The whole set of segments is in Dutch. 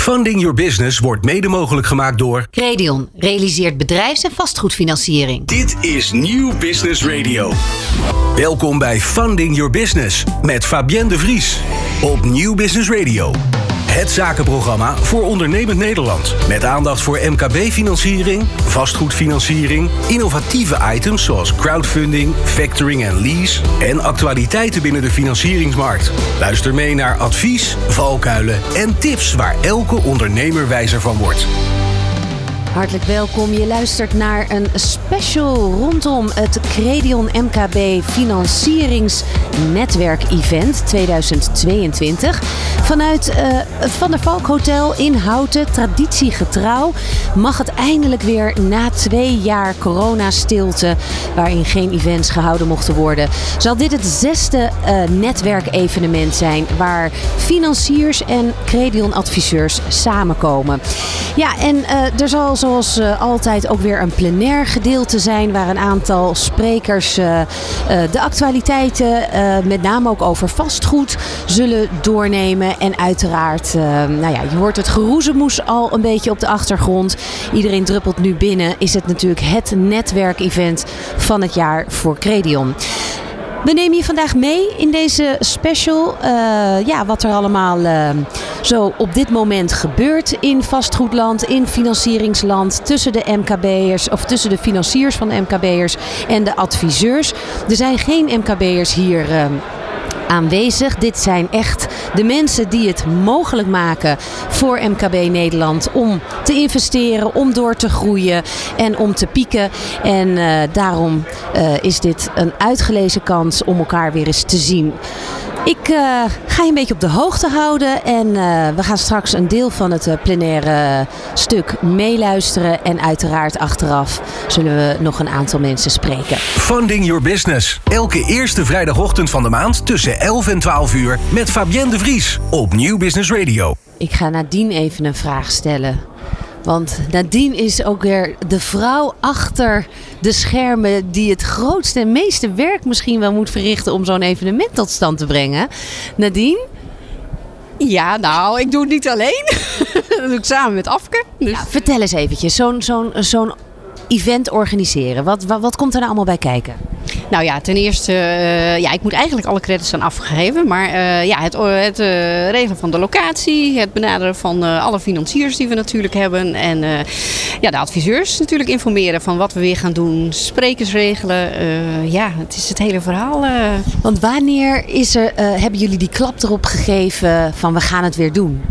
Funding Your Business wordt mede mogelijk gemaakt door Credion realiseert bedrijfs- en vastgoedfinanciering. Dit is Nieuw Business Radio. Welkom bij Funding Your Business met Fabienne de Vries op Nieuw Business Radio. Het zakenprogramma voor ondernemend Nederland. Met aandacht voor MKB-financiering, vastgoedfinanciering, innovatieve items zoals crowdfunding, factoring en lease en actualiteiten binnen de financieringsmarkt. Luister mee naar advies, valkuilen en tips waar elke ondernemer wijzer van wordt. Hartelijk welkom. Je luistert naar een special rondom het Credion MKB Financieringsnetwerk Event 2022. Vanuit uh, het Van der Valk Hotel in Houten, traditiegetrouw, mag het eindelijk weer na twee jaar coronastilte, waarin geen events gehouden mochten worden, zal dit het zesde uh, netwerkevenement zijn waar financiers en Credion adviseurs samenkomen. Ja, en uh, er zal zoals uh, altijd ook weer een plenair gedeelte zijn waar een aantal sprekers uh, uh, de actualiteiten, met name ook over vastgoed, zullen doornemen. En uiteraard, nou ja, je hoort het geroezemoes al een beetje op de achtergrond. Iedereen druppelt nu binnen. Is het natuurlijk het netwerkevent van het jaar voor Credion. We nemen je vandaag mee in deze special. Uh, ja, wat er allemaal uh, zo op dit moment gebeurt in vastgoedland, in financieringsland, tussen de MKB'ers of tussen de financiers van de MKB'ers en de adviseurs. Er zijn geen MKB'ers hier. Uh, aanwezig. Dit zijn echt de mensen die het mogelijk maken voor MKB Nederland om te investeren, om door te groeien en om te pieken. En uh, daarom uh, is dit een uitgelezen kans om elkaar weer eens te zien. Ik uh, ga je een beetje op de hoogte houden en uh, we gaan straks een deel van het uh, plenaire stuk meeluisteren. En uiteraard achteraf zullen we nog een aantal mensen spreken. Funding Your Business. Elke eerste vrijdagochtend van de maand tussen 11 en 12 uur met Fabienne de Vries op Nieuw Business Radio. Ik ga Nadine even een vraag stellen. Want Nadine is ook weer de vrouw achter de schermen die het grootste en meeste werk misschien wel moet verrichten om zo'n evenement tot stand te brengen. Nadine? Ja, nou, ik doe het niet alleen. dat doe ik samen met Afke. Dus. Ja, vertel eens eventjes, zo'n zo'n zo'n event organiseren. Wat, wat, wat komt er nou allemaal bij kijken? Nou ja, ten eerste, uh, ja, ik moet eigenlijk alle credits aan afgegeven. Maar uh, ja, het, het uh, regelen van de locatie, het benaderen van alle financiers die we natuurlijk hebben. En ja, de adviseurs natuurlijk informeren van wat we weer gaan doen. Sprekers regelen. ja, het is het hele verhaal. Want wanneer is er, hebben jullie die klap erop gegeven van we gaan het weer doen?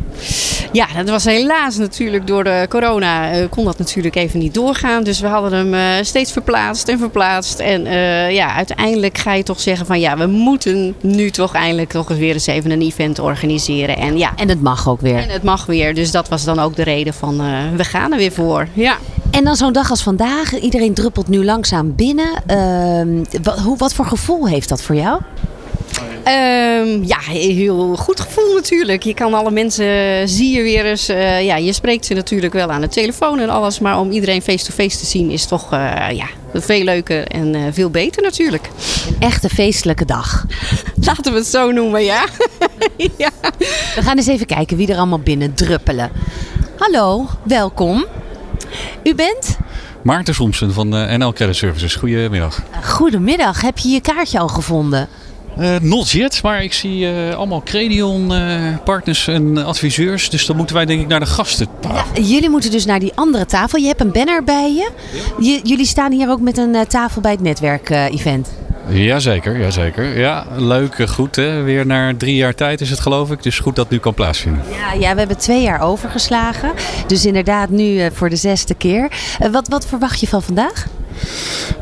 Ja, dat was helaas natuurlijk door de corona kon dat natuurlijk even niet doorgaan. Dus we hadden hem steeds verplaatst en verplaatst. En uh, ja, uiteindelijk ga je toch zeggen van ja, we moeten nu toch eindelijk toch eens weer eens even een event organiseren. En, ja. en het mag ook weer. En het mag weer. Dus dat was dan ook de reden van we gaan er weer voor. Ja. En dan zo'n dag als vandaag. Iedereen druppelt nu langzaam binnen. Uh, wat, hoe, wat voor gevoel heeft dat voor jou? Um, ja, heel goed gevoel natuurlijk. Je kan alle mensen zie je weer eens. Uh, ja, je spreekt ze natuurlijk wel aan de telefoon en alles. Maar om iedereen face-to-face -face te zien is toch uh, ja, veel leuker en uh, veel beter natuurlijk. Een echte feestelijke dag. Laten we het zo noemen, ja. ja. We gaan eens even kijken wie er allemaal binnen druppelen. Hallo, welkom. U bent? Maarten Somsen van NL Credit Services. Goedemiddag. Goedemiddag. Heb je je kaartje al gevonden? Uh, not yet, maar ik zie uh, allemaal Credion uh, partners en adviseurs. Dus dan moeten wij denk ik naar de gasten. Ja, jullie moeten dus naar die andere tafel. Je hebt een banner bij je. jullie staan hier ook met een tafel bij het netwerk-event. Jazeker, jazeker. Ja, leuk, goed. Hè? Weer na drie jaar tijd is het geloof ik. Dus goed dat het nu kan plaatsvinden. Ja, ja we hebben twee jaar overgeslagen. Dus inderdaad nu voor de zesde keer. wat, wat verwacht je van vandaag?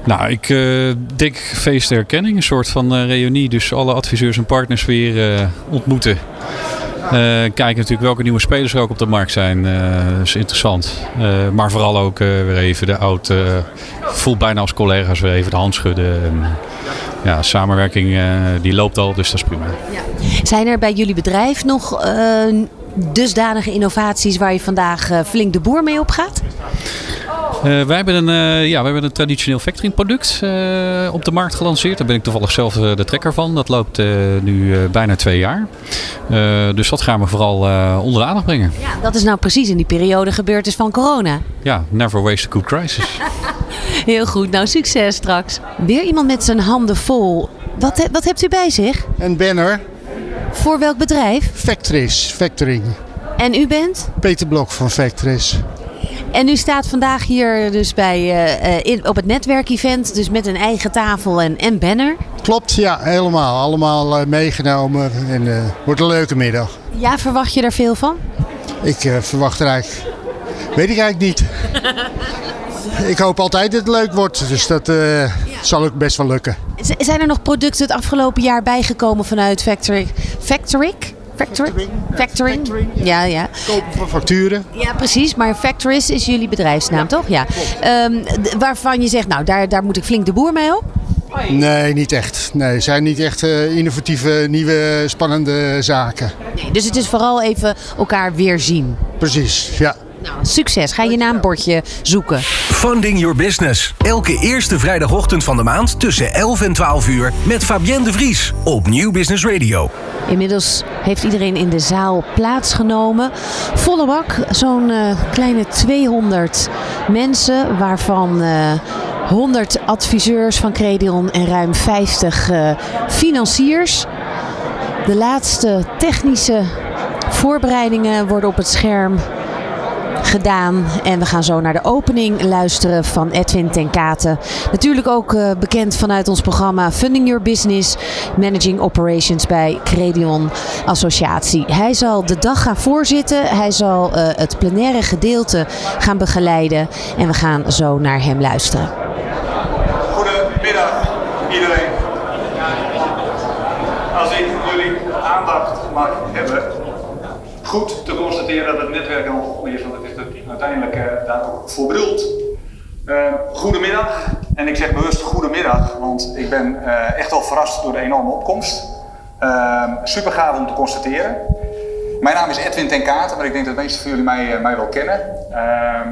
Nou, ik uh, denk feest herkenning. Een soort van uh, reunie. Dus alle adviseurs en partners weer uh, ontmoeten. kijken natuurlijk welke nieuwe spelers er ook op de markt zijn. dat is interessant. maar vooral ook weer even de oud... voelt bijna als collega's weer even de hand schudden. En, ja, samenwerking die loopt al, dus dat is prima. Ja. Zijn er bij jullie bedrijf nog dusdanige innovaties waar je vandaag flink de boer mee op gaat? Wij, hebben een, ja, wij hebben een traditioneel factoring product op de markt gelanceerd. Daar ben ik toevallig zelf de trekker van. Dat loopt nu bijna twee jaar. dus dat gaan we vooral onder de aandacht brengen. Ja, dat is nou precies in die periode gebeurd is van corona. Ja, never waste a good crisis. Heel goed, nou succes straks. Weer iemand met zijn handen vol. Wat, wat hebt u bij zich? Een banner. Voor welk bedrijf? Factories, Factoring. En u bent? Peter Blok van Factories. En u staat vandaag hier dus bij, uh, in, op het netwerkevent, dus met een eigen tafel en, en banner. Klopt, ja, helemaal. Allemaal uh, meegenomen en uh, wordt een leuke middag. Ja, verwacht je er veel van? Ik verwacht er eigenlijk, weet ik eigenlijk niet. ik hoop altijd dat het leuk wordt, dus dat zal ook best wel lukken. Zijn er nog producten het afgelopen jaar bijgekomen vanuit Factory? Factory? Factoring? Factoring? Ja, ja. Kopen van facturen. Ja, precies. Maar Factories is jullie bedrijfsnaam, toch? Ja. Um, waarvan je zegt, nou, daar, daar moet ik flink de boer mee op? Nee, niet echt. Nee, het zijn niet echt uh, innovatieve, nieuwe, spannende zaken. Nee, dus het is vooral even elkaar weer zien. Precies, ja. Nou, succes. Ga je naambordje zoeken. Funding Your Business. Elke eerste vrijdagochtend van de maand tussen 11 en 12 uur met Fabienne de Vries op Nieuw Business Radio. Inmiddels heeft iedereen in de zaal plaatsgenomen. Volle bak, zo'n uh, kleine 200 mensen, waarvan uh, eh, 100 adviseurs van Credion en ruim 50 uh, eh, financiers. De laatste technische voorbereidingen worden op het scherm gedaan. En we gaan zo naar de opening luisteren van Edwin Tenkate. Natuurlijk ook uh, bekend vanuit ons programma Funding Your Business, Managing Operations bij Credion Associatie. Hij zal de dag gaan voorzitten. Hij zal uh, het plenaire gedeelte gaan begeleiden. En we gaan zo naar hem luisteren. Goedemiddag iedereen. Als ik jullie aandacht mag hebben, goed te constateren dat het netwerk al het is uiteindelijk uh, daar ook voor bedoeld. Uh, goedemiddag, en ik zeg bewust goedemiddag, want ik ben uh, echt wel verrast door de enorme opkomst. super gaaf om te constateren. Mijn naam is Edwin Tenkate, maar ik denk dat de meesten van jullie mij, mij wel kennen.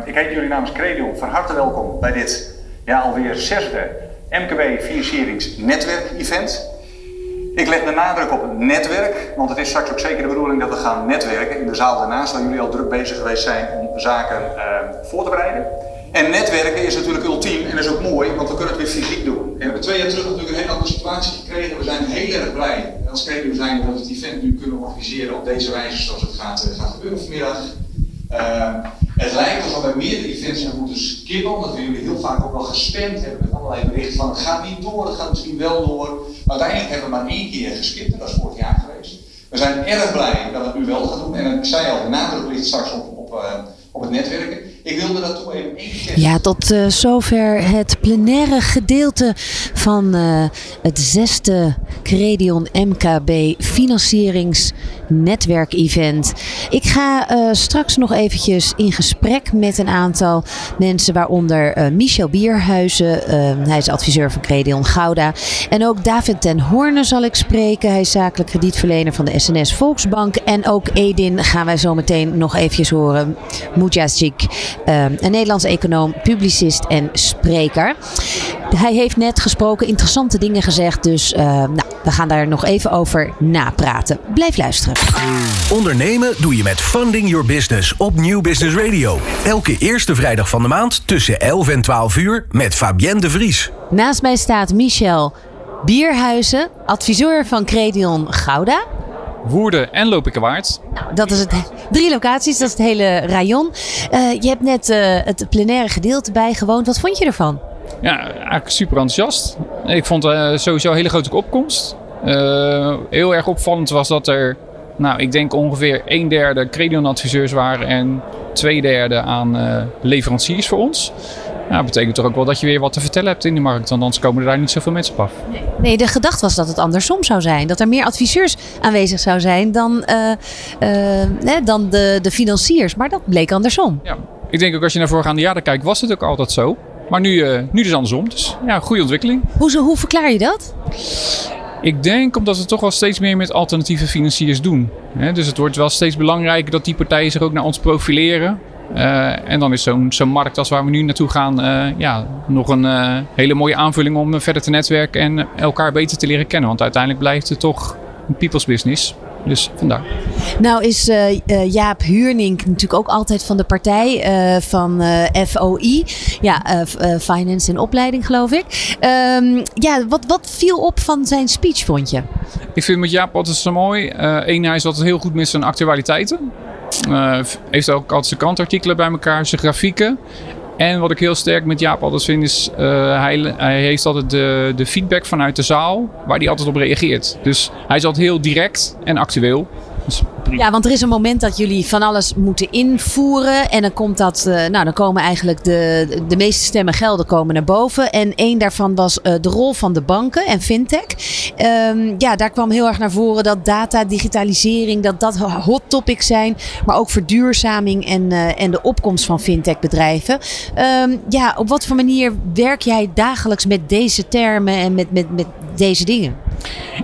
ik heet jullie namens Credion van harte welkom bij dit ja, alweer zesde MKB Financieringsnetwerk Event. Ik leg de nadruk op het netwerk, want het is straks ook zeker de bedoeling dat we gaan netwerken in de zaal daarnaast, waar jullie al druk bezig geweest zijn om zaken uh, voor te bereiden. En netwerken is natuurlijk ultiem en is ook mooi, want we kunnen het weer fysiek doen. En we hebben twee jaar terug natuurlijk een hele andere situatie gekregen. We zijn heel erg blij als Credo zijn dat we het event nu kunnen organiseren op deze wijze zoals het gaat, uh, gaat gebeuren vanmiddag. Uh, het lijkt alsof wij meerdere events hebben moeten skippen, omdat we jullie heel vaak ook wel gespamd hebben met allerlei berichten van het gaat niet door, het gaat misschien wel door. Uiteindelijk hebben we maar één keer geskipt en dat is vorig jaar geweest. We zijn erg blij dat het nu wel gaat doen en ik zei al, de nadruk ligt straks op, op, op het netwerken. Ik wilde dat toe even één. Ja, tot uh, zover het plenaire gedeelte van uh, het zesde Credion MKB financierings netwerkevent. Ik ga uh, straks nog eventjes in gesprek met een aantal mensen, waaronder uh, Michel Bierhuizen. Uh, hij is adviseur van Credion Gouda. En ook David ten Hoorne zal ik spreken. Hij is zakelijk kredietverlener van de SNS Volksbank. En ook Edin gaan wij zo meteen nog eventjes horen. Mujasik, een Nederlands econoom, publicist en spreker. Hij heeft net gesproken, interessante dingen gezegd. Dus nou, we gaan daar nog even over napraten. Blijf luisteren. Ondernemen doe je met Funding Your Business op Nieuw Business Radio. Elke eerste vrijdag van de maand tussen 11 en 12 uur met Fabienne de Vries. Naast mij staat Michel Bierhuizen, adviseur van Credion Gouda. Woerden en Lopikerwaard. Nou, dat is het. Drie locaties, dat is het hele rayon. Uh, je hebt net uh, het plenaire gedeelte bijgewoond. Wat vond je ervan? Ja, eigenlijk super enthousiast. Ik vond uh, sowieso een hele grote opkomst. heel erg opvallend was dat er nou, ik denk ongeveer een derde Credion-adviseurs waren en twee derde aan uh, leveranciers voor ons. Ja, dat betekent toch ook wel dat je weer wat te vertellen hebt in de markt. Want anders komen er daar niet zoveel mensen op af. Nee, nee de gedachte was dat het andersom zou zijn. Dat er meer adviseurs aanwezig zou zijn dan, uh, uh, dan de, de financiers. Maar dat bleek andersom. Ja, ik denk ook als je naar voorgaande jaren kijkt, was het ook altijd zo. Maar nu, uh, nu is het andersom. Dus ja, goede ontwikkeling. Hoe, hoe verklaar je dat? Ik denk omdat we toch wel steeds meer met alternatieve financiers doen. dus het wordt wel steeds belangrijker dat die partijen zich ook naar ons profileren. Eh, en dan is zo'n zo'n markt als waar we nu naartoe gaan ja, nog een hele mooie aanvulling om verder te netwerken en elkaar beter te leren kennen. Want uiteindelijk blijft het toch een people's business. Dus vandaar. Nou is uh, Jaap Huurnink natuurlijk ook altijd van de partij uh, van FOI. Ja, Finance en Opleiding geloof ik. Um, ja, wat, wat viel op van zijn speech vond je? Ik vind met Jaap altijd zo mooi. Eén, hij is altijd heel goed met zijn actualiteiten. heeft ook altijd zijn kantartikelen bij elkaar, zijn grafieken. En wat ik heel sterk met Jaap altijd vind is, uh, hij, hij, heeft altijd de, de feedback vanuit de zaal waar hij altijd op reageert. Dus hij is altijd heel direct en actueel. Dus ja, want er is een moment dat jullie van alles moeten invoeren. En dan komt dat, uh, nou dan komen eigenlijk de, de meeste stemmen gelden komen naar boven. En één daarvan was uh, de rol van de banken en fintech. Um, ja, daar kwam heel erg naar voren dat data, digitalisering, dat dat hot topics zijn. Maar ook verduurzaming en, uh, en de opkomst van fintech bedrijven. Um, ja, op wat voor manier werk jij dagelijks met deze termen en met, met, met deze dingen?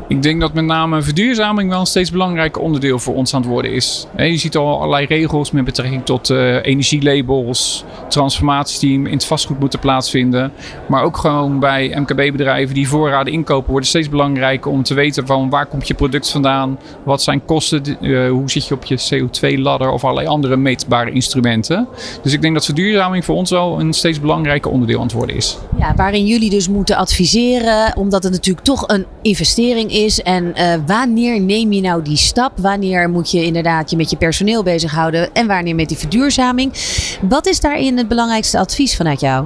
Ik denk dat met name verduurzaming wel een steeds belangrijker onderdeel voor ons aan het worden is. Je ziet al allerlei regels met betrekking tot uh, energielabels, transformaties die in het vastgoed moeten plaatsvinden. Maar ook gewoon bij MKB-bedrijven die voorraden inkopen, wordt steeds belangrijker om te weten van waar komt je product vandaan, wat zijn kosten, uh, hoe zit je op je CO2-ladder of allerlei andere meetbare instrumenten. Dus ik denk dat verduurzaming voor ons wel een steeds belangrijker onderdeel aan het worden is. Ja, waarin jullie dus moeten adviseren, omdat het natuurlijk toch een investering is. En uh, wanneer neem je nou die stap? Wanneer moet je inderdaad je met je personeel bezighouden? En wanneer met die verduurzaming? Wat is daarin het belangrijkste advies vanuit jou?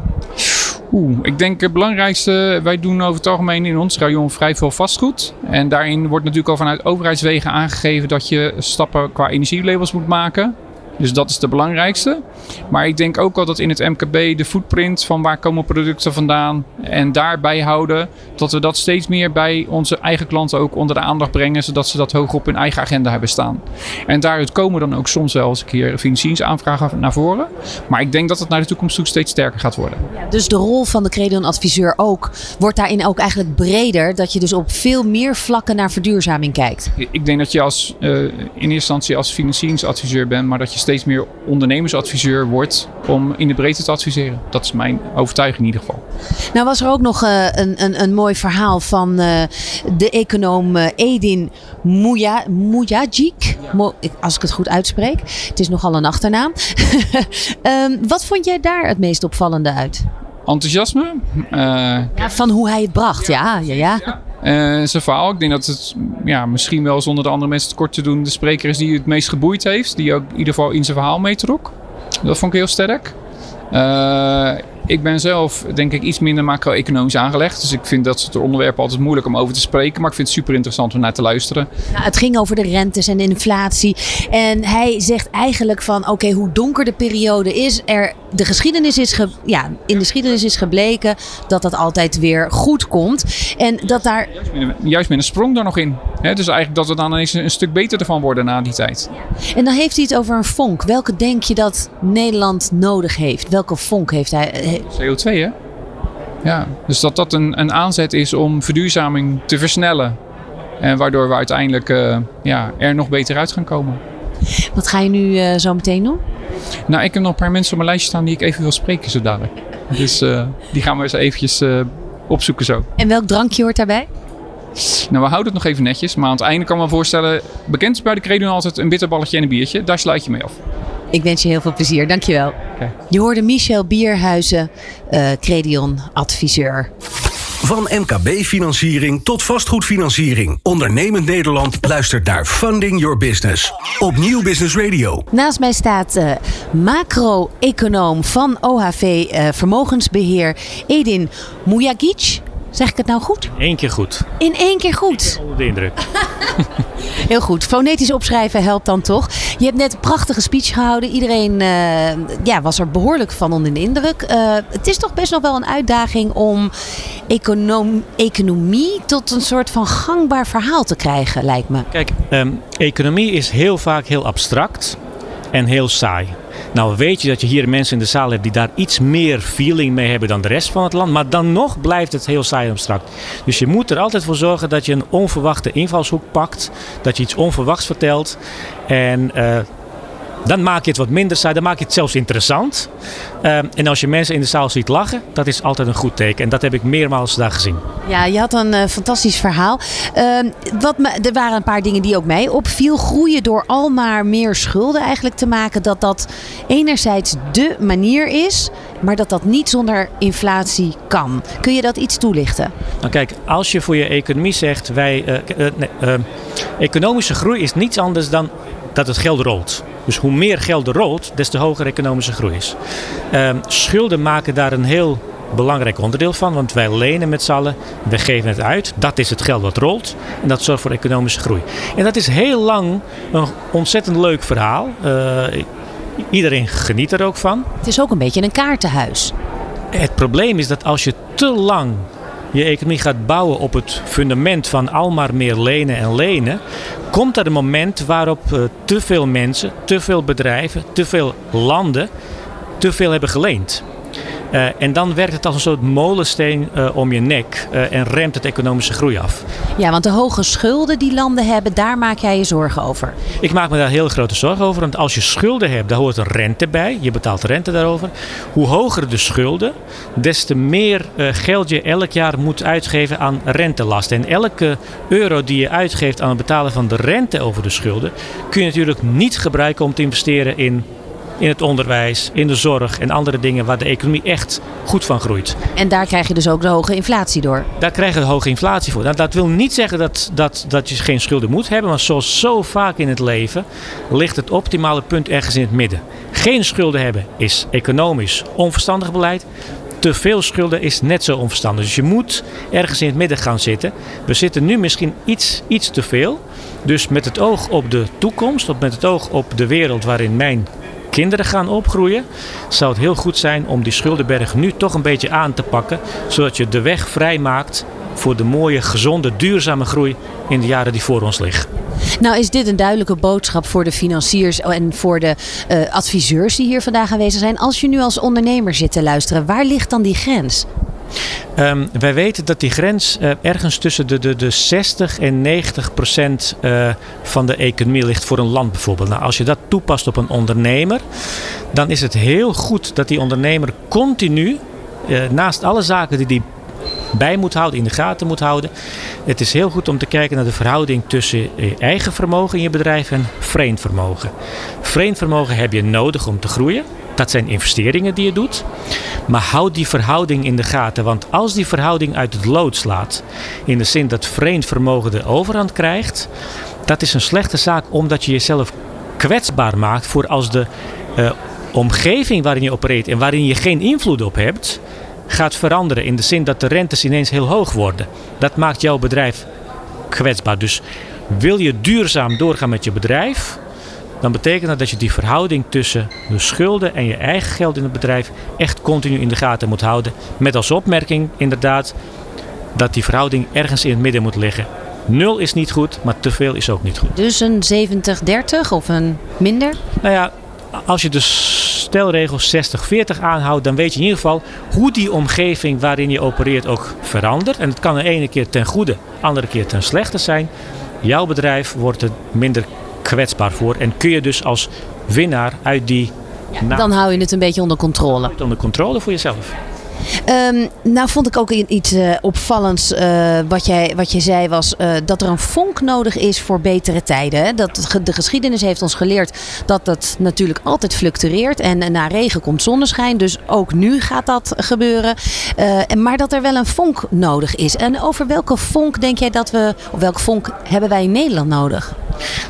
Oeh, ik denk het belangrijkste, wij doen over het algemeen in ons rayon vrij veel vastgoed. En daarin wordt natuurlijk al vanuit overheidswegen aangegeven dat je stappen qua energielabels moet maken. Dus dat is de belangrijkste. Maar ik denk ook al dat in het MKB de footprint van waar komen producten vandaan en daarbij houden, dat we dat steeds meer bij onze eigen klanten ook onder de aandacht brengen, zodat ze dat hoog op hun eigen agenda hebben staan. En daaruit komen dan ook soms wel eens een keer financieringsaanvragen naar voren. Maar ik denk dat het naar de toekomst toe steeds sterker gaat worden. Ja, dus de rol van de Credon-adviseur ook wordt daarin ook eigenlijk breder, dat je dus op veel meer vlakken naar verduurzaming kijkt. Ik denk dat je als, uh, in eerste instantie als financieringsadviseur bent, maar dat je steeds meer ondernemersadviseur wordt om in de breedte te adviseren. Dat is mijn overtuiging in ieder geval. Nou was er ook nog uh, een, een, een mooi verhaal van uh, de econoom uh, Edin. Ja. Als ik het goed uitspreek. Het is nogal een achternaam. um, wat vond jij daar het meest opvallende uit? Enthousiasme. ja, van hoe hij het bracht, ja. ja, ja. ja. Uh, zijn verhaal. Ik denk dat het ja, misschien wel zonder de andere mensen het kort te doen de spreker is die het meest geboeid heeft. Die ook in ieder geval in zijn verhaal meetrok. Dat vond ik heel sterk. Uh, ik ben zelf denk ik iets minder macro-economisch aangelegd. Dus ik vind dat soort onderwerpen altijd moeilijk om over te spreken. Maar ik vind het super interessant om naar te luisteren. Nou, het ging over de rentes en de inflatie. En hij zegt eigenlijk van oké, hoe donker de periode is. Er, de geschiedenis is ge, ja, in de geschiedenis is gebleken dat dat altijd weer goed komt. En dat daar... Juist met een, juist met een sprong daar nog in. He, dus eigenlijk dat we dan ineens een stuk beter ervan worden na die tijd. En dan heeft hij het over een vonk. Welke denk je dat Nederland nodig heeft? Welke vonk heeft hij? CO2, hè? Ja, dus dat dat een, een aanzet is om verduurzaming te versnellen. En waardoor we uiteindelijk uh, ja, er nog beter uit gaan komen. Wat ga je nu uh, zo meteen doen? Nou, ik heb nog een paar mensen op mijn lijstje staan die ik even wil spreken zo dadelijk. Dus uh, die gaan we eens eventjes opzoeken zo. En welk drankje hoort daarbij? Nou, we houden het nog even netjes. Maar aan het einde kan ik me voorstellen... Bekend is bij de Credo altijd een bitterballetje en een biertje. Daar sluit je mee af. Ik wens je heel veel plezier. Dankjewel. Okay. Je hoorde Michel Bierhuizen, uh, Credion adviseur. Van MKB-financiering tot vastgoedfinanciering. Ondernemend Nederland luistert naar Funding Your Business. Op Nieuw Business Radio. Naast mij staat uh, macro-econoom van OHV uh, Vermogensbeheer Edin Mujagic. Zeg ik het nou goed? Eén keer goed. In één keer goed? Onder de indruk. Heel goed. Fonetisch opschrijven helpt dan toch. Je hebt net een prachtige speech gehouden. Iedereen uh, ja, was er behoorlijk van onder de indruk. Uh, het is toch best nog wel een uitdaging om econom economie tot een soort van gangbaar verhaal te krijgen, lijkt me. Kijk, um, economie is heel vaak heel abstract en heel saai. Nou weet je dat je hier mensen in de zaal hebt die daar iets meer feeling mee hebben dan de rest van het land. Maar dan nog blijft het heel saai en abstract. Dus je moet er altijd voor zorgen dat je een onverwachte invalshoek pakt. Dat je iets onverwachts vertelt. En uh, Dan maak je het wat minder saai, dan maak je het zelfs interessant. Ehm, en als je mensen in de zaal ziet lachen, dat is altijd een goed teken. En dat heb ik meermaals daar gezien. Ja, je had een uh, fantastisch verhaal. Ehm, wat me, er waren een paar dingen die ook mij opviel. Groeien door al maar meer schulden eigenlijk te maken. Dat dat enerzijds de manier is, maar dat dat niet zonder inflatie kan. Kun je dat iets toelichten? Nou kijk, als je voor je economie zegt, wij, uh, nee, economische groei is niets anders dan dat het geld rolt. Dus hoe meer geld er rolt, des te hoger economische groei is. Ehm, schulden maken daar een heel belangrijk onderdeel van, want wij lenen met z'n allen, we geven het uit, dat is het geld wat rolt en dat zorgt voor economische groei. En dat is heel lang een ontzettend leuk verhaal. Uh, iedereen geniet er ook van. Het is ook een beetje een kaartenhuis. Het probleem is dat als je te lang je economie gaat bouwen op het fundament van al maar meer lenen en lenen, komt er een moment waarop uh, te veel mensen, te veel bedrijven, te veel landen te veel hebben geleend. Uh, en dan werkt het als een soort molensteen uh, om je nek uh, en remt het economische groei af. Ja, want de hoge schulden die landen hebben, daar maak jij je zorgen over. Ik maak me daar heel grote zorgen over. Want als je schulden hebt, daar hoort een rente bij. Je betaalt rente daarover. Hoe hoger de schulden, des te meer geld je elk jaar moet uitgeven aan rentelasten. En elke euro die je uitgeeft aan het betalen van de rente over de schulden, kun je natuurlijk niet gebruiken om te investeren in in het onderwijs, in de zorg en andere dingen waar de economie echt goed van groeit. En daar krijg je dus ook de hoge inflatie door? Daar krijg je de hoge inflatie voor. Nou, dat wil niet zeggen dat, dat, dat je geen schulden moet hebben, maar zoals zo vaak in het leven ligt het optimale punt ergens in het midden. Geen schulden hebben is economisch onverstandig beleid. Te veel schulden is net zo onverstandig. Dus je moet ergens in het midden gaan zitten. We zitten nu misschien iets, iets te veel. Dus met het oog op de toekomst, of met het oog op de wereld waarin mijn kinderen gaan opgroeien, zou het heel goed zijn om die schuldenberg nu toch een beetje aan te pakken, zodat je de weg vrij maakt voor de mooie, gezonde, duurzame groei in de jaren die voor ons liggen. Nou is dit een duidelijke boodschap voor de financiers en voor de uh, adviseurs die hier vandaag aanwezig zijn. Als je nu als ondernemer zit te luisteren, waar ligt dan die grens? Um, wij weten dat die grens uh, ergens tussen de, de, de 60 en 90 procent uh, van de economie ligt voor een land bijvoorbeeld. Nou, als je dat toepast op een ondernemer, dan is het heel goed dat die ondernemer continu, uh, naast alle zaken die die bij moet houden, in de gaten moet houden. Het is heel goed om te kijken naar de verhouding tussen je eigen vermogen in je bedrijf en vreemd vermogen. Vreemd vermogen heb je nodig om te groeien. Dat zijn investeringen die je doet. Maar houd die verhouding in de gaten. Want als die verhouding uit het lood slaat, in de zin dat vreemd vermogen de overhand krijgt, dat is een slechte zaak omdat je jezelf kwetsbaar maakt voor als de uh, omgeving waarin je opereert en waarin je geen invloed op hebt, gaat veranderen. In de zin dat de rentes ineens heel hoog worden. Dat maakt jouw bedrijf kwetsbaar. Dus wil je duurzaam doorgaan met je bedrijf, dan betekent dat dat je die verhouding tussen de schulden en je eigen geld in het bedrijf echt continu in de gaten moet houden. Met als opmerking inderdaad dat die verhouding ergens in het midden moet liggen. Nul is niet goed, maar te veel is ook niet goed. Dus een 70-30 of een minder? Nou ja, als je de stelregel 60-40 aanhoudt, dan weet je in ieder geval hoe die omgeving waarin je opereert ook verandert. En het kan de ene keer ten goede, andere keer ten slechte zijn. Jouw bedrijf wordt er minder kwetsbaar voor. En kun je dus als winnaar uit die. Ja, dan hou je het een beetje onder controle. Onder controle voor jezelf. Um, nou vond ik ook iets uh, opvallends uh, wat, jij, wat je zei was uh, dat er een vonk nodig is voor betere tijden. Dat, de geschiedenis heeft ons geleerd dat dat natuurlijk altijd fluctueert en na regen komt zonneschijn. Dus ook nu gaat dat gebeuren. maar dat er wel een vonk nodig is. En over welke vonk denk jij dat we, of welke vonk hebben wij in Nederland nodig?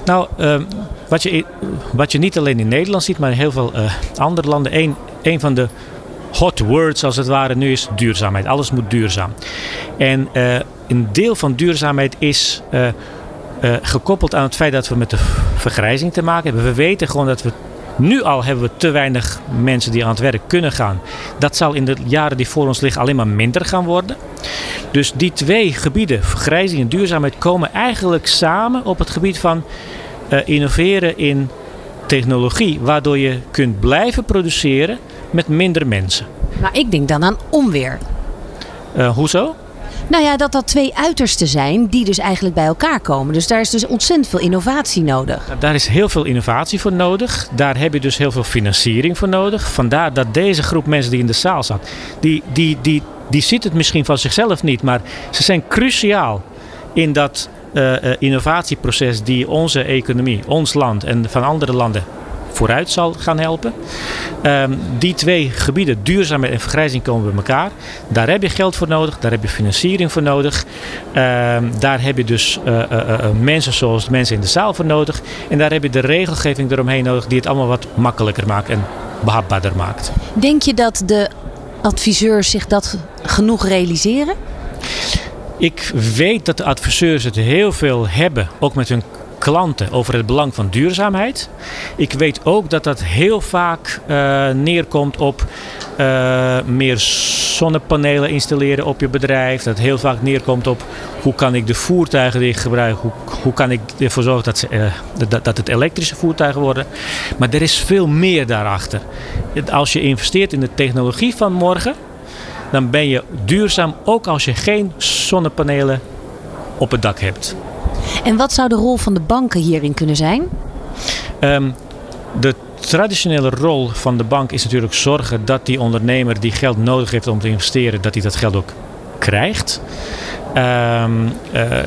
Nou, ehm, wat, je, wat je niet alleen in Nederland ziet, maar in heel veel andere landen. Een, een van de hot words als het ware nu is duurzaamheid. Alles moet duurzaam. En uh, een deel van duurzaamheid is uh, uh, gekoppeld aan het feit dat we met de vergrijzing te maken hebben. We weten gewoon dat we nu al hebben we te weinig mensen die aan het werk kunnen gaan. Dat zal in de jaren die voor ons liggen alleen maar minder gaan worden. Dus die twee gebieden, vergrijzing en duurzaamheid, komen eigenlijk samen op het gebied van innoveren in technologie, waardoor je kunt blijven produceren met minder mensen. Maar ik denk dan aan onweer. Uh, hoezo? Nou ja, dat dat twee uitersten zijn die dus eigenlijk bij elkaar komen. Dus daar is dus ontzettend veel innovatie nodig. Daar is heel veel innovatie voor nodig. Daar heb je dus heel veel financiering voor nodig. Vandaar dat deze groep mensen die in de zaal zat, die, die, die, die ziet het misschien van zichzelf niet, maar ze zijn cruciaal in dat uh, innovatieproces die onze economie, ons land en van andere landen vooruit zal gaan helpen. Um, die twee gebieden, duurzaamheid en vergrijzing, komen bij elkaar. Daar heb je geld voor nodig, daar heb je financiering voor nodig. Um, daar heb je dus uh, uh, uh, mensen zoals de mensen in de zaal voor nodig. En daar heb je de regelgeving eromheen nodig die het allemaal wat makkelijker maakt en behapbaarder maakt. Denk je dat de adviseurs zich dat genoeg realiseren? Ik weet dat de adviseurs het heel veel hebben, ook met hun klanten over het belang van duurzaamheid. Ik weet ook dat dat heel vaak uh, neerkomt op uh, meer zonnepanelen installeren op je bedrijf. Dat heel vaak neerkomt op hoe kan ik de voertuigen die ik gebruik, hoe, hoe kan ik ervoor zorgen dat, ze, uh, dat, dat het elektrische voertuigen worden. Maar er is veel meer daarachter. Als je investeert in de technologie van morgen, dan ben je duurzaam ook als je geen zonnepanelen op het dak hebt. En wat zou de rol van de banken hierin kunnen zijn? Um, de traditionele rol van de bank is natuurlijk zorgen dat die ondernemer die geld nodig heeft om te investeren, dat hij dat geld ook krijgt. Um, uh,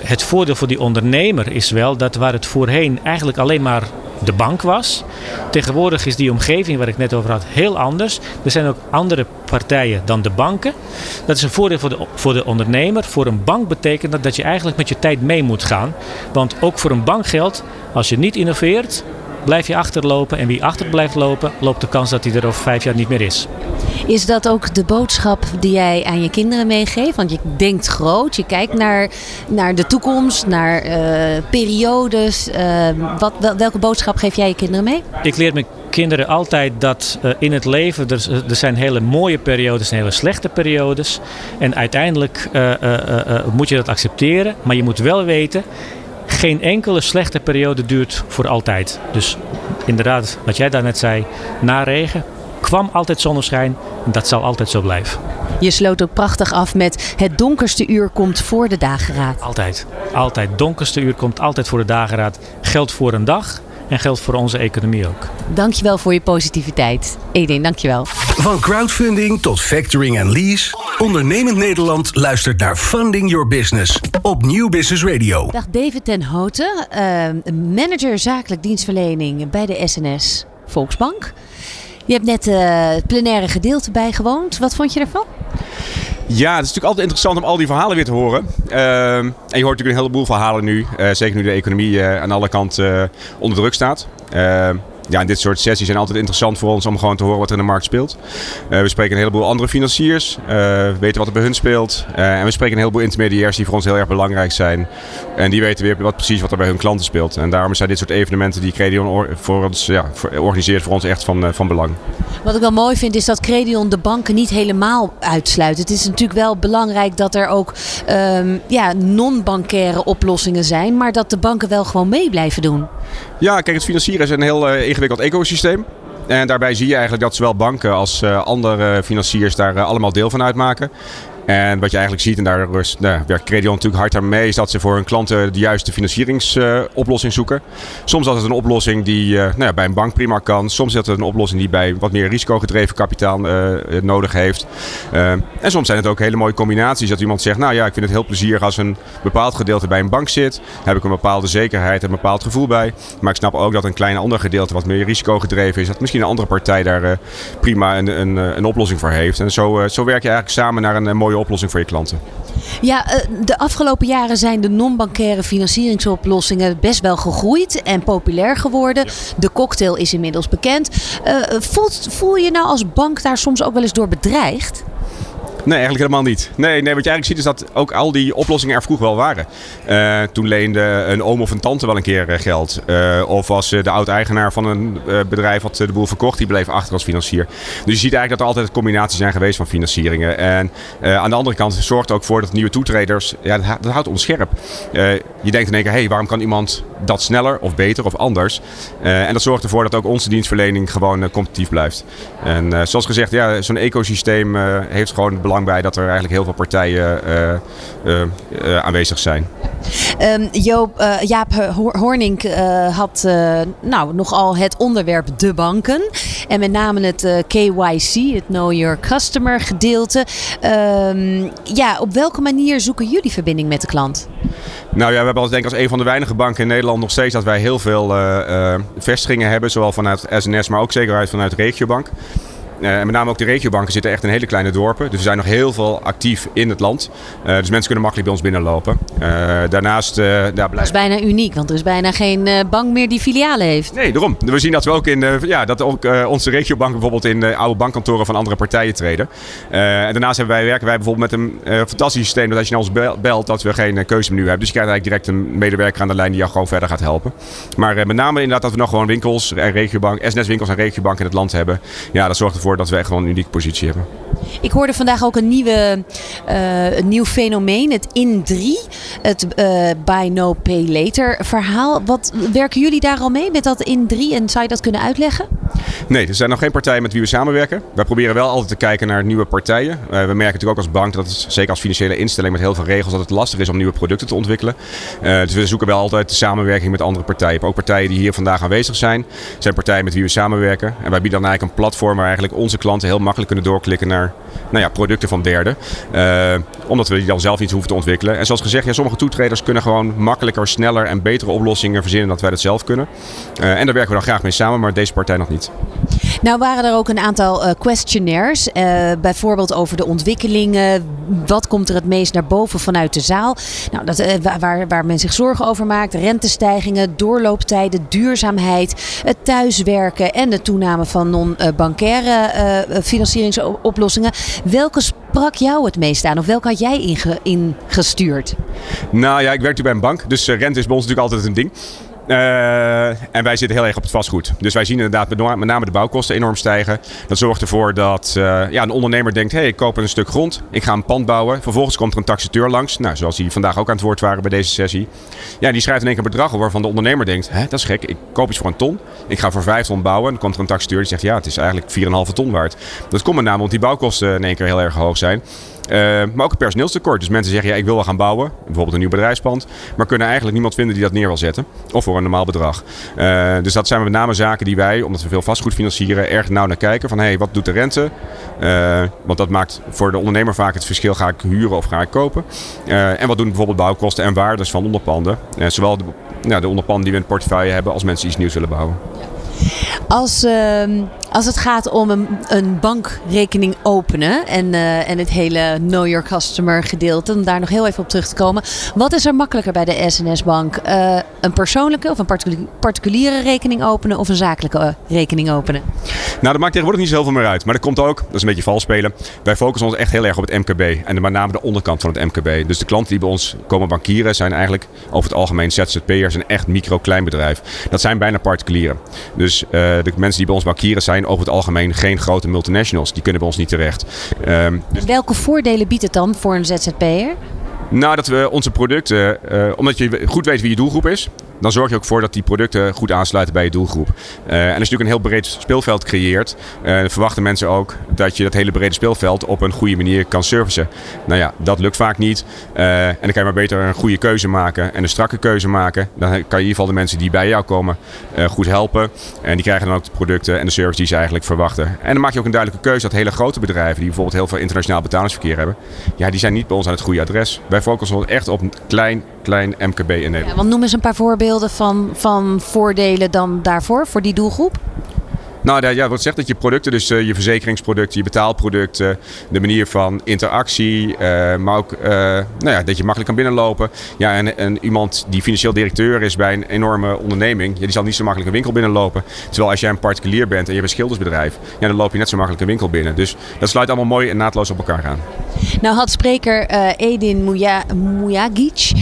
het voordeel voor die ondernemer is wel dat waar het voorheen eigenlijk alleen maar de bank was. Tegenwoordig is die omgeving waar ik net over had heel anders. Er zijn ook andere partijen dan de banken. Dat is een voordeel voor de, voor de ondernemer. Voor een bank betekent dat dat je eigenlijk met je tijd mee moet gaan. Want ook voor een bank geldt, als je niet innoveert, blijf je achterlopen. En wie achter blijft lopen, loopt de kans dat hij er over vijf jaar niet meer is. Is dat ook de boodschap die jij aan je kinderen meegeeft? Want je denkt groot, je kijkt naar, naar de toekomst, naar uh, periodes. Uh, wat, wel, welke boodschap geef jij je kinderen mee? Ik leer mijn kinderen altijd dat uh, in het leven er, er zijn hele mooie periodes en hele slechte periodes. En uiteindelijk moet je dat accepteren, maar je moet wel weten geen enkele slechte periode duurt voor altijd. Dus inderdaad, wat jij daarnet zei, na regen kwam altijd zonneschijn en dat zal altijd zo blijven. Je sloot ook prachtig af met het donkerste uur komt voor de dageraad. Altijd, altijd. Donkerste uur komt altijd voor de dageraad. Geldt voor een dag en geldt voor onze economie ook. Dankjewel voor je positiviteit. Edin, dankjewel. Van crowdfunding tot factoring en lease. Ondernemend Nederland luistert naar Funding Your Business op Nieuw Business Radio. Dag David ten Houten, uh, manager zakelijk dienstverlening bij de SNS Volksbank. Je hebt net uh, het plenaire gedeelte bijgewoond. Wat vond je ervan? Ja, het is natuurlijk altijd interessant om al die verhalen weer te horen. Uh, en je hoort natuurlijk een heleboel verhalen nu. Uh, zeker nu de economie uh, aan alle kanten onder druk staat. Ehm, ja, dit soort sessies zijn altijd interessant voor ons om gewoon te horen wat er in de markt speelt. Uh, we spreken een heleboel andere financiers, we weten wat er bij hun speelt. Uh, en we spreken een heleboel intermediairs die voor ons heel erg belangrijk zijn. En die weten weer wat, precies wat er bij hun klanten speelt. En daarom zijn dit soort evenementen die Credion voor ons, ja, organiseert voor ons echt van, van belang. Wat ik wel mooi vind is dat Credion de banken niet helemaal uitsluit. Het is natuurlijk wel belangrijk dat er ook um, ja, non-bankaire oplossingen zijn. Maar dat de banken wel gewoon mee blijven doen. Ja, kijk, het financieren is een heel uh, ingewikkeld ecosysteem. En daarbij zie je eigenlijk dat zowel banken als uh, andere financiers daar allemaal deel van uitmaken. En wat je eigenlijk ziet, en daar nou, werkt Credion natuurlijk hard aan mee, is dat ze voor hun klanten de juiste financieringsoplossing zoeken. Soms is het een oplossing die uh, nou bij een bank prima kan. Soms is het een oplossing die bij wat meer risicogedreven kapitaal uh, nodig heeft. en soms zijn het ook hele mooie combinaties. Dat iemand zegt, nou ja, ik vind het heel plezierig als een bepaald gedeelte bij een bank zit. Daar heb ik een bepaalde zekerheid en een bepaald gevoel bij. Maar ik snap ook dat een klein ander gedeelte wat meer risicogedreven is, dat misschien een andere partij daar prima een, een, een, oplossing voor heeft. En zo, zo werk je eigenlijk samen naar een mooie oplossing voor je klanten. Ja, de afgelopen jaren zijn de non-bankaire financieringsoplossingen best wel gegroeid en populair geworden. De cocktail is inmiddels bekend. Voelt, voel je nou als bank daar soms ook wel eens door bedreigd? Nee, eigenlijk helemaal niet. Nee, nee, wat je eigenlijk ziet is dat ook al die oplossingen er vroeger wel waren. Uh, toen leende een oom of een tante wel een keer uh, geld. Uh, of was de oud-eigenaar van een bedrijf wat de boel verkocht, die bleef achter als financier. Dus je ziet eigenlijk dat er altijd combinaties zijn geweest van financieringen. En aan de andere kant zorgt ook voor dat nieuwe toetreders, ja, dat, dat houdt ons scherp. je denkt in één keer, hé, hey, waarom kan iemand dat sneller of beter of anders? en dat zorgt ervoor dat ook onze dienstverlening gewoon competitief blijft. En zoals gezegd, ja, zo'n ecosysteem heeft gewoon belang belang bij dat er eigenlijk heel veel partijen eh, eh, eh, aanwezig zijn. Um, Joop, uh, Jaap Horning uh, had uh, nou, nogal het onderwerp de banken. En met name het KYC, het Know Your Customer gedeelte. Um, ja, op welke manier zoeken jullie verbinding met de klant? Nou ja, we hebben als, denk ik als een van de weinige banken in Nederland nog steeds dat wij heel veel vestigingen hebben. Zowel vanuit SNS, maar ook zeker uit vanuit Regiobank. Uh, en met name ook de regiobanken zitten echt in hele kleine dorpen. Dus we zijn nog heel veel actief in het land. Uh, dus mensen kunnen makkelijk bij ons binnenlopen. Uh, daarnaast... Daar blijft... Dat is bijna uniek, want er is bijna geen bank meer die filialen heeft. Nee, daarom. We zien dat we ook in... ja, dat ook onze regiobanken bijvoorbeeld in de oude bankkantoren van andere partijen treden. en daarnaast hebben wij, werken wij bijvoorbeeld met een fantastisch systeem... dat als je naar ons belt, dat we geen keuzemenu hebben. Dus je krijgt eigenlijk direct een medewerker aan de lijn die jou gewoon verder gaat helpen. Maar met name inderdaad dat we nog gewoon winkels en regiobank, SNS-winkels en regiobanken in het land hebben. Ja, dat zorgt ervoor dat echt gewoon een unieke positie hebben. Ik hoorde vandaag ook een, nieuwe, uh, een nieuw fenomeen, het IN3. Het uh, Buy No Pay Later verhaal. Wat, werken jullie daar al mee met dat IN3 en zou je dat kunnen uitleggen? Nee, er zijn nog geen partijen met wie we samenwerken. Wij proberen wel altijd te kijken naar nieuwe partijen. Uh, we merken natuurlijk ook als bank dat het, zeker als financiële instelling met heel veel regels, dat het lastig is om nieuwe producten te ontwikkelen. dus we zoeken wel altijd de samenwerking met andere partijen. Ook partijen die hier vandaag aanwezig zijn, zijn partijen met wie we samenwerken. En wij bieden dan eigenlijk een platform waar eigenlijk onze klanten heel makkelijk kunnen doorklikken naar nou ja, producten van derden. Uh, omdat we die dan zelf niet hoeven te ontwikkelen. En zoals gezegd, ja, sommige toetreders kunnen gewoon makkelijker, sneller en betere oplossingen verzinnen dan wij dat zelf kunnen. Uh, en daar werken we dan graag mee samen, maar deze partij nog niet. Nou waren er ook een aantal uh, questionnaires, bijvoorbeeld over de ontwikkelingen. Wat komt er het meest naar boven vanuit de zaal? Nou, dat, waar, waar men zich zorgen over maakt. Rentestijgingen, doorlooptijden, duurzaamheid, het thuiswerken en de toename van non-bankaire financieringsoplossingen. Welke sprak jou het meest aan? Of welke had jij ingestuurd? Nou ja, ik werk nu bij een bank. Dus rente is bij ons natuurlijk altijd een ding. Uh, en wij zitten heel erg op het vastgoed. Dus wij zien inderdaad met name de bouwkosten enorm stijgen. Dat zorgt ervoor dat uh, ja, een ondernemer denkt: hé, hey, ik koop een stuk grond, ik ga een pand bouwen. Vervolgens komt er een taxateur langs, nou, zoals die vandaag ook aan het woord waren bij deze sessie. Ja, die schrijft in één keer een bedrag waarvan de ondernemer denkt: hè, dat is gek, ik koop iets voor een ton, ik ga voor vijf ton bouwen. Dan komt er een taxateur die zegt: ja, het is eigenlijk 4,5 ton waard. Dat komt met name omdat die bouwkosten in één keer heel erg hoog zijn. Uh, maar ook een personeelstekort. Dus mensen zeggen, ja, ik wil wel gaan bouwen. Bijvoorbeeld een nieuw bedrijfspand. Maar kunnen eigenlijk niemand vinden die dat neer wil zetten. Of voor een normaal bedrag. Uh, dus dat zijn met name zaken die wij, omdat we veel vastgoed financieren, erg nauw naar kijken. Van, hé, hey, wat doet de rente? Uh, want dat maakt voor de ondernemer vaak het verschil. Ga ik huren of ga ik kopen? en wat doen bijvoorbeeld bouwkosten en waardes van onderpanden? zowel de, nou, de onderpanden die we in het portefeuille hebben, als mensen iets nieuws willen bouwen. Als, uh, als het gaat om een, een bankrekening openen en, uh, en het hele Know Your Customer gedeelte, om daar nog heel even op terug te komen. Wat is er makkelijker bij de SNS-bank? Uh, een persoonlijke of een particuliere rekening openen of een zakelijke rekening openen? Nou, dat maakt tegenwoordig niet zoveel meer uit. Maar dat komt ook, dat is een beetje vals spelen. Wij focussen ons echt heel erg op het MKB. En met name de onderkant van het MKB. Dus de klanten die bij ons komen bankieren zijn eigenlijk over het algemeen ZZP'ers en echt micro-kleinbedrijf. Dat zijn bijna particulieren. Dus de mensen die bij ons bankieren zijn over het algemeen geen grote multinationals. Die kunnen bij ons niet terecht. Um, dus... Welke voordelen biedt het dan voor een ZZP'er? Nou, dat we onze producten, uh, omdat je goed weet wie je doelgroep is, dan zorg je ook voor dat die producten goed aansluiten bij je doelgroep. Uh, en als je natuurlijk een heel breed speelveld creëert, uh, verwachten mensen ook dat je dat hele brede speelveld op een goede manier kan servicen. Nou ja, dat lukt vaak niet. Uh, en dan kan je maar beter een goede keuze maken en een strakke keuze maken. Dan kan je in ieder geval de mensen die bij jou komen goed helpen. En die krijgen dan ook de producten en de service die ze eigenlijk verwachten. En dan maak je ook een duidelijke keuze dat hele grote bedrijven, die bijvoorbeeld heel veel internationaal betalingsverkeer hebben, ja, die zijn niet bij ons aan het goede adres. Wij focussen ons echt op klein, klein MKB in Nederland. Ja, want noem eens een paar voorbeelden van, van voordelen dan daarvoor, voor die doelgroep? Nou ja, wat zegt dat je producten, dus uh, je verzekeringsproducten, je betaalproducten, de manier van interactie, uh, maar ook uh, nou ja, dat je makkelijk kan binnenlopen. Ja, en, iemand die financieel directeur is bij een enorme onderneming, ja, die zal niet zo makkelijk een winkel binnenlopen. Terwijl als jij een particulier bent en je hebt een schildersbedrijf, ja, dan loop je net zo makkelijk een winkel binnen. Dus dat sluit allemaal mooi en naadloos op elkaar aan. Nou had spreker Edin Mujagic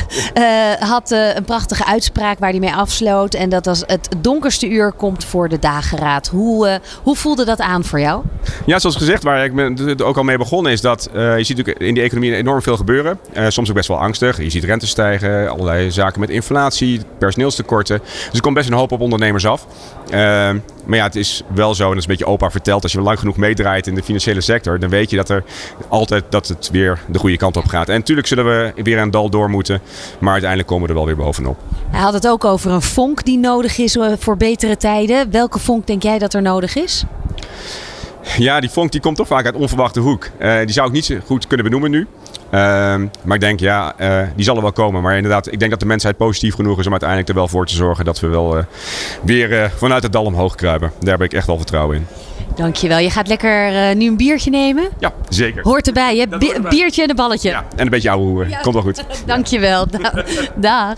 had een prachtige uitspraak waar hij mee afsloot. En dat was het donkerste uur komt voor de hoe, uh, hoe voelde dat aan voor jou? Ja, zoals gezegd, waar ik ook al mee begonnen is dat uh, je ziet natuurlijk in die economie enorm veel gebeuren. Uh, soms ook best wel angstig. Je ziet rente stijgen, allerlei zaken met inflatie, personeelstekorten. Dus er komt best een hoop op ondernemers af. Ehm, maar ja, het is wel zo, en dat is een beetje opa verteld. Als je lang genoeg meedraait in de financiële sector, dan weet je dat er altijd dat het weer de goede kant op gaat. En natuurlijk zullen we weer een dal door moeten, maar uiteindelijk komen we er wel weer bovenop. Hij had het ook over een vonk die nodig is eh, voor betere tijden. Welke vonk denk jij dat er nodig is? Ja, die vonk die komt toch vaak uit onverwachte hoek. Uh, die zou ik niet zo goed kunnen benoemen nu. Ehm, maar ik denk, ja, uh, die zal er wel komen. Maar inderdaad, ik denk dat de mensheid positief genoeg is om uiteindelijk er wel voor te zorgen dat we wel uh, weer vanuit het dal omhoog kruipen. Daar heb ik echt wel vertrouwen in. Dankjewel. Je gaat lekker nu een biertje nemen? Ja, zeker. Hoort erbij, hè? Bi. Biertje en een balletje. Ja, en een beetje ouwe hoeren. Ja. Komt wel goed. Dankjewel. Da Dag.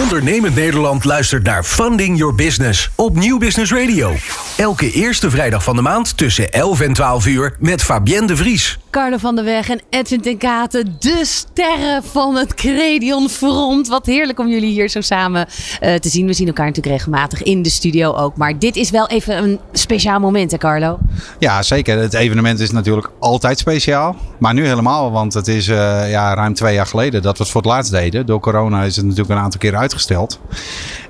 Ondernemend Nederland luistert naar Funding Your Business op Nieuw Business Radio. Elke eerste vrijdag van de maand tussen 11 en 12 uur met Fabienne de Vries. Carlo van der Weg en Edwin ten Katen, de sterren van het Credion Front. Wat heerlijk om jullie hier zo samen uh, te zien. We zien elkaar natuurlijk regelmatig in de studio ook. Maar dit is wel even een speciaal moment, hè Carlo? Ja, zeker. Het evenement is natuurlijk altijd speciaal. Maar nu helemaal, want het is uh, ja, ruim twee jaar geleden dat we het voor het laatst deden. Door corona is het natuurlijk een aantal keer uitgesteld.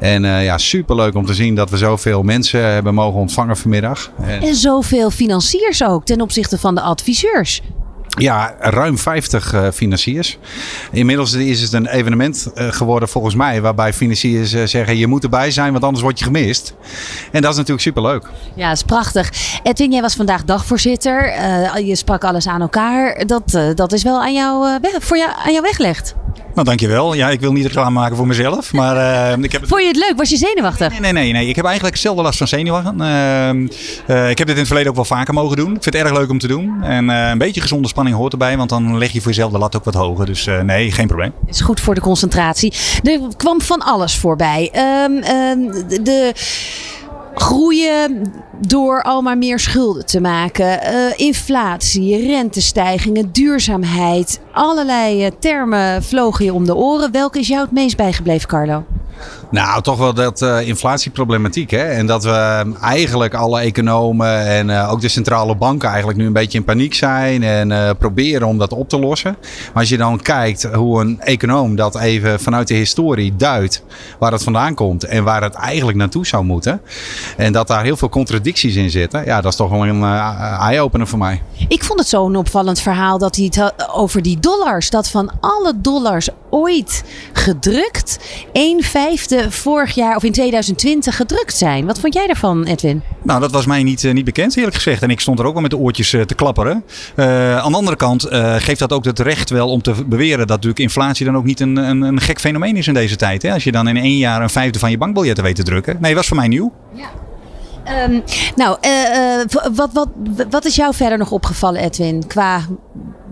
En uh, ja, superleuk om te zien dat we zoveel mensen hebben mogen ontvangen vanmiddag. En, en zoveel financiers ook ten opzichte van de adviseurs. Ja, ruim 50 uh, financiers. Inmiddels is het een evenement uh, geworden volgens mij waarbij financiers uh, zeggen je moet erbij zijn want anders word je gemist. En dat is natuurlijk superleuk. Ja, dat is prachtig. Edwin, jij was vandaag dagvoorzitter. je sprak alles aan elkaar. Dat, dat is wel aan jou, voor jou, aan jou weggelegd. Nou, dankjewel. Ja, ik wil niet reclame maken voor mezelf, maar uh, ik heb... Vond je het leuk? Was je zenuwachtig? Nee, nee, nee. nee. Ik heb eigenlijk hetzelfde last van zenuwen. Uh, uh, ik heb dit in het verleden ook wel vaker mogen doen. Ik vind het erg leuk om te doen. En een beetje gezonde spanning hoort erbij, want dan leg je voor jezelf de lat ook wat hoger. Dus nee, geen probleem. Is goed voor de concentratie. Er kwam van alles voorbij. Um, de groeien door al maar meer schulden te maken. Uh, inflatie, rentestijgingen, duurzaamheid. Allerlei uh, termen vlogen je om de oren. Welke is jou het meest bijgebleven, Carlo? Nou, toch wel dat uh, inflatieproblematiek. Hè? En dat we eigenlijk alle economen en uh, ook de centrale banken eigenlijk nu een beetje in paniek zijn. En uh, proberen om dat op te lossen. Maar als je dan kijkt hoe een econoom dat even vanuit de historie duidt. Waar het vandaan komt en waar het eigenlijk naartoe zou moeten. En dat daar heel veel contradicties in zitten. Ja, dat is toch wel een eye-opener voor mij. Ik vond het zo'n opvallend verhaal dat hij het over die dollars. Dat van alle dollars ooit gedrukt, 1 vijfde vorig jaar of in 2020 gedrukt zijn. Wat vond jij daarvan, Edwin? Nou, dat was mij niet, niet bekend, eerlijk gezegd. En ik stond er ook wel met de oortjes te klapperen. Uh, aan de andere kant uh, geeft dat ook het recht wel om te beweren dat natuurlijk inflatie dan ook niet een, een, een gek fenomeen is in deze tijd. Hè? Als je dan in één jaar een vijfde van je bankbiljetten weet te drukken. Nee, was voor mij nieuw. Ja. Um, nou, uh, wat, wat, wat is jou verder nog opgevallen, Edwin, qua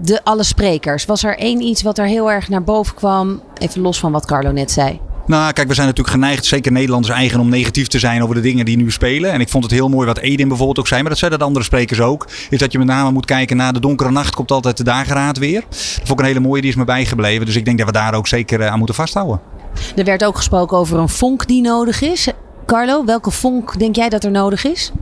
de alle sprekers? Was er één iets wat er heel erg naar boven kwam, even los van wat Carlo net zei? Nou, kijk, we zijn natuurlijk geneigd, zeker Nederlanders eigen, om negatief te zijn over de dingen die nu spelen. En ik vond het heel mooi wat Edin bijvoorbeeld ook zei, maar dat zeiden de andere sprekers ook. Is dat je met name moet kijken naar de donkere nacht komt altijd de dageraad weer. Dat vond ik een hele mooie, die is me bijgebleven. Dus ik denk dat we daar ook zeker aan moeten vasthouden. Er werd ook gesproken over een vonk die nodig is. Carlo, welke vonk denk jij dat er nodig is?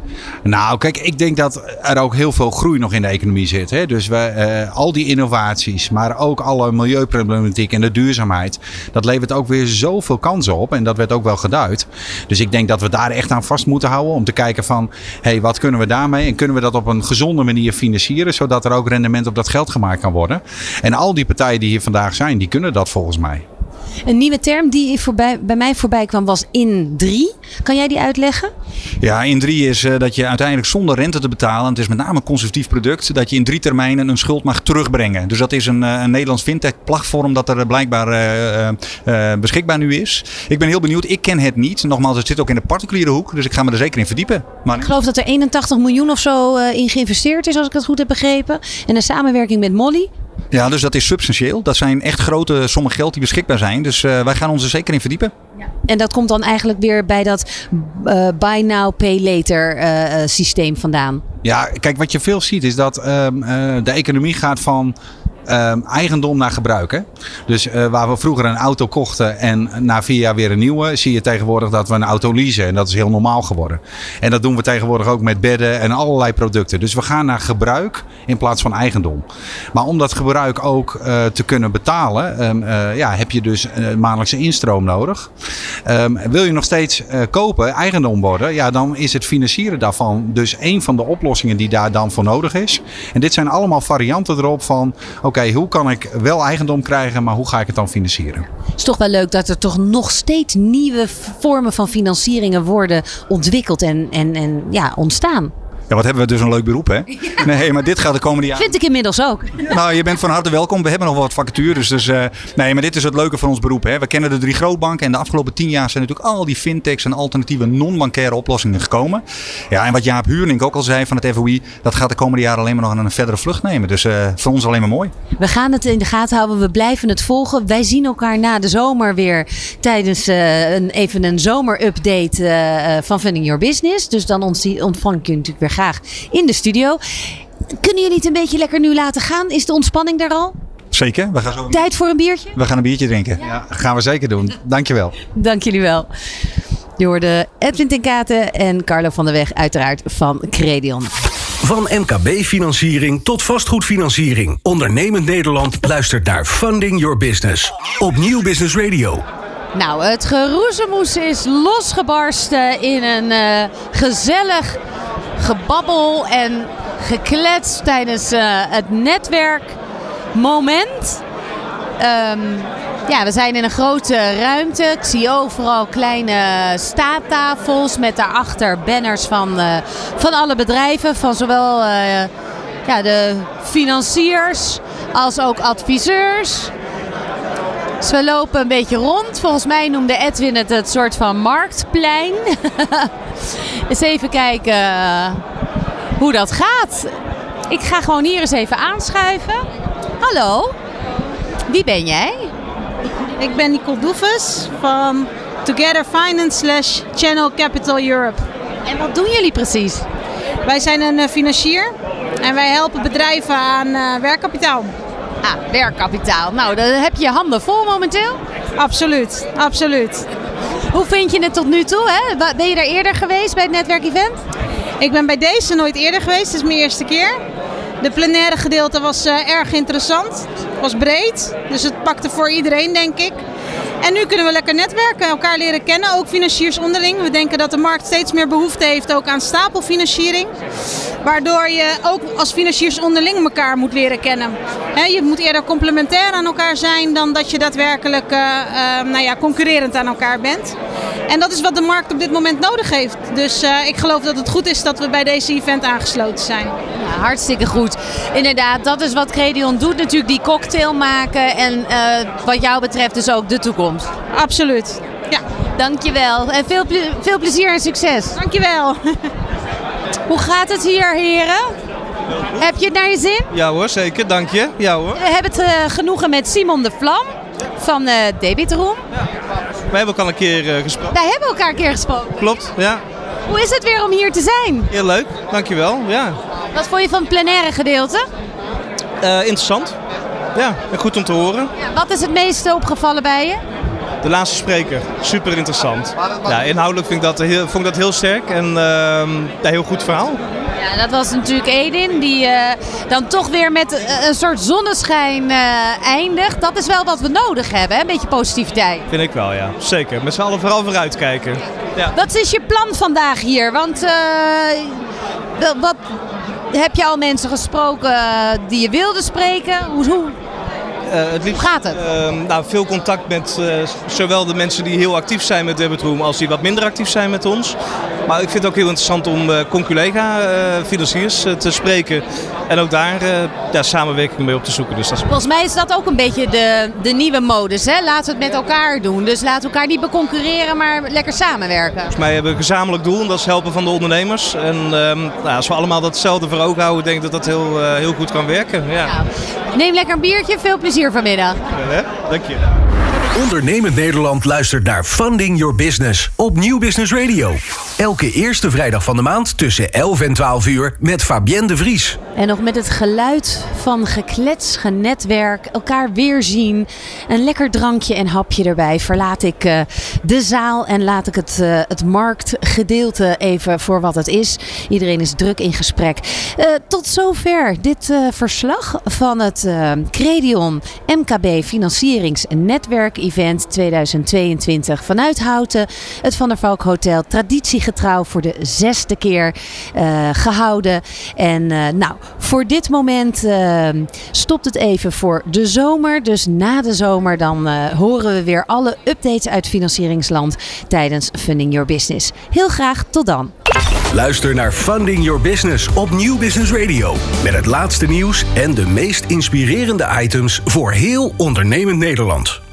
Nou, kijk, ik denk dat er ook heel veel groei nog in de economie zit. Hè? Dus we, uh, al die innovaties, maar ook alle milieuproblematiek en de duurzaamheid. Dat levert ook weer zoveel kansen op. En dat werd ook wel geduid. Dus ik denk dat we daar echt aan vast moeten houden. Om te kijken van, hé, hey, wat kunnen we daarmee? En kunnen we dat op een gezonde manier financieren? Zodat er ook rendement op dat geld gemaakt kan worden. En al die partijen die hier vandaag zijn, die kunnen dat volgens mij. Een nieuwe term die voorbij, bij mij voorbij kwam was in 3. Kan jij die uitleggen? Ja, in 3 is uh, dat je uiteindelijk zonder rente te betalen, het is met name een conservatief product, dat je in drie termijnen een schuld mag terugbrengen. Dus dat is een, uh, een Nederlands fintech-platform dat er blijkbaar uh, beschikbaar nu is. Ik ben heel benieuwd, ik ken het niet. Nogmaals, het zit ook in de particuliere hoek, dus ik ga me er zeker in verdiepen. Maar... Ik geloof dat er 81 miljoen of zo in geïnvesteerd is, als ik het goed heb begrepen. En een samenwerking met Molly. Ja, dus dat is substantieel. Dat zijn echt grote sommen geld die beschikbaar zijn. Dus uh, wij gaan ons er zeker in verdiepen. Ja. En dat komt dan eigenlijk weer bij dat uh, buy now, pay later uh, systeem vandaan? Ja, kijk, wat je veel ziet is dat ehm, de economie gaat van ehm, eigendom naar gebruik. Dus eh, waar we vroeger een auto kochten en na vier jaar weer een nieuwe, zie je tegenwoordig dat we een auto leasen. En dat is heel normaal geworden. En dat doen we tegenwoordig ook met bedden en allerlei producten. Dus we gaan naar gebruik in plaats van eigendom. Maar om dat gebruik ook eh, te kunnen betalen, ehm, eh, ja, heb je dus een maandelijkse instroom nodig. Ehm, wil je nog steeds kopen, eigendom worden, ja, dan is het financieren daarvan dus een van de oplossingen die daar dan voor nodig is. En dit zijn allemaal varianten erop van, oké, hoe kan ik wel eigendom krijgen, maar hoe ga ik het dan financieren? Het is toch wel leuk dat er toch nog steeds nieuwe vormen van financieringen worden ontwikkeld en, en, en ja, ontstaan. Ja, wat hebben we dus een leuk beroep, hè? Nee, maar dit gaat de komende jaren... Vind ik inmiddels ook. Nou, je bent van harte welkom. We hebben nog wat vacatures. Dus eh, nee, maar dit is het leuke van ons beroep. Hè. We kennen de drie grootbanken. En de afgelopen tien jaar zijn natuurlijk al die fintechs en alternatieve non-bankaire oplossingen gekomen. Ja, en wat Jaap Huurning ook al zei van het FOI, dat gaat de komende jaren alleen maar nog aan een verdere vlucht nemen. Dus uh, voor ons alleen maar mooi. We gaan het in de gaten houden. We blijven het volgen. Wij zien elkaar na de zomer weer tijdens uh, een, even een zomerupdate van Funding Your Business. Dus dan ontvang je natuurlijk weer graag in de studio. Kunnen jullie het een beetje lekker nu laten gaan? Is de ontspanning er al? Zeker. We gaan zo... Tijd voor een biertje? We gaan een biertje drinken. Ja, ja gaan we zeker doen. Dankjewel. Dank jullie wel. Je hoorde Edwin ten Katen en Carlo van der Weg uiteraard van Credion. Van MKB-financiering tot vastgoedfinanciering. Ondernemend Nederland luistert naar Funding Your Business. Op Nieuw Business Radio. Nou, het geroezemoes is losgebarsten in een uh, gezellig gebabbel en geklets tijdens uh, het netwerkmoment. Um, ja, we zijn in een grote ruimte. Ik zie overal kleine staattafels met daarachter banners van, uh, van alle bedrijven. Van zowel uh, ja, de financiers als ook adviseurs. Dus we lopen een beetje rond. Volgens mij noemde Edwin het het soort van marktplein. eens even kijken hoe dat gaat. Ik ga gewoon hier eens even aanschuiven. Hallo, wie ben jij? Ik ben Nicole Doeves van Together Finance slash Channel Capital Europe. En wat doen jullie precies? Wij zijn een financier en wij helpen bedrijven aan uh, werkkapitaal. Ah, werkkapitaal. Nou, dan heb je je handen vol momenteel? Absoluut, absoluut. Hoe vind je het tot nu toe? Hè? Ben je daar eerder geweest bij het netwerkevent? Ik ben bij deze nooit eerder geweest. Het is mijn eerste keer. De plenaire gedeelte was uh, erg interessant. Het was breed, dus het pakte voor iedereen, denk ik. En nu kunnen we lekker netwerken, elkaar leren kennen, ook financiers onderling. We denken dat de markt steeds meer behoefte heeft ook aan stapelfinanciering. Waardoor je ook als financiers onderling elkaar moet leren kennen. Je moet eerder complementair aan elkaar zijn dan dat je daadwerkelijk uh, uh, nou ja, concurrerend aan elkaar bent. En dat is wat de markt op dit moment nodig heeft. Dus uh, ik geloof dat het goed is dat we bij deze event aangesloten zijn. Ja, hartstikke goed. Inderdaad, dat is wat Credion doet natuurlijk, die cocktail maken. En wat jou betreft dus ook de toekomst. Absoluut. Ja. Dankjewel. En veel, ple veel plezier en succes. Dankjewel. Hoe gaat het hier, heren? Heb je het naar je zin? Ja hoor, zeker. Dank je. Ja hoor. We hebben het uh, genoegen met Simon de Vlam van uh, Debitroom. Ja. Wij hebben elkaar een keer uh, gesproken. Wij hebben elkaar een keer gesproken. Klopt, ja. Hoe is het weer om hier te zijn? Heel leuk, dankjewel. Ja. Wat vond je van het plenaire gedeelte? interessant. Ja, en goed om te horen. Ja, wat is het meeste opgevallen bij je? De laatste spreker, super interessant. Ja, inhoudelijk vind ik dat heel, vond ik dat heel sterk en uh, ja, heel goed verhaal. Ja, dat was natuurlijk Edin, die uh, dan toch weer met uh, een soort zonneschijn uh, eindigt. Dat is wel wat we nodig hebben, hè? een beetje positiviteit. Vind ik wel, ja. Zeker. Met z'n allen vooral vooruitkijken. Ja. Wat is je plan vandaag hier? Want wat, heb je al mensen gesproken die je wilde spreken? Hoe, hoe, het liefst, Hoe gaat het? Uh, nou, veel contact met uh, zowel de mensen die heel actief zijn met Debitroom als die wat minder actief zijn met ons. Maar ik vind het ook heel interessant om uh, conculega financiers te spreken. En ook daar ja, samenwerking mee op te zoeken. Dus dat is... Volgens mij is dat ook een beetje de, de nieuwe modus. Hè? Laten we het met elkaar doen. Dus laten we elkaar niet beconcurreren, maar lekker samenwerken. Volgens mij hebben we een gezamenlijk doel en dat is helpen van de ondernemers. En ehm, nou, als we allemaal datzelfde voor ogen houden, denk ik dat dat heel, heel goed kan werken. Ja. Ja. Neem lekker een biertje, veel plezier vanmiddag. Ja, dank je. Ondernemend Nederland luistert naar Funding Your Business op Nieuw Business Radio. Elke eerste vrijdag van de maand tussen 11 en 12 uur met Fabienne de Vries. En nog met het geluid van geklets, genetwerk, elkaar weerzien. Een lekker drankje en hapje erbij verlaat ik uh, de zaal en laat ik het, uh, het marktgedeelte even voor wat het is. Iedereen is druk in gesprek. Uh, tot zover dit verslag van het Credion MKB Financierings- en Netwerk-event 2022 vanuit Houten. Het Van der Valk Hotel, traditiegetrouw voor de zesde keer gehouden. En nou, voor dit moment uh, stopt het even voor de zomer. Dus na de zomer dan horen we weer alle updates uit financieringsland tijdens Funding Your Business. Heel graag tot dan. Luister naar Funding Your Business op Nieuw Business Radio. Met het laatste nieuws en de meest inspirerende items voor heel ondernemend Nederland.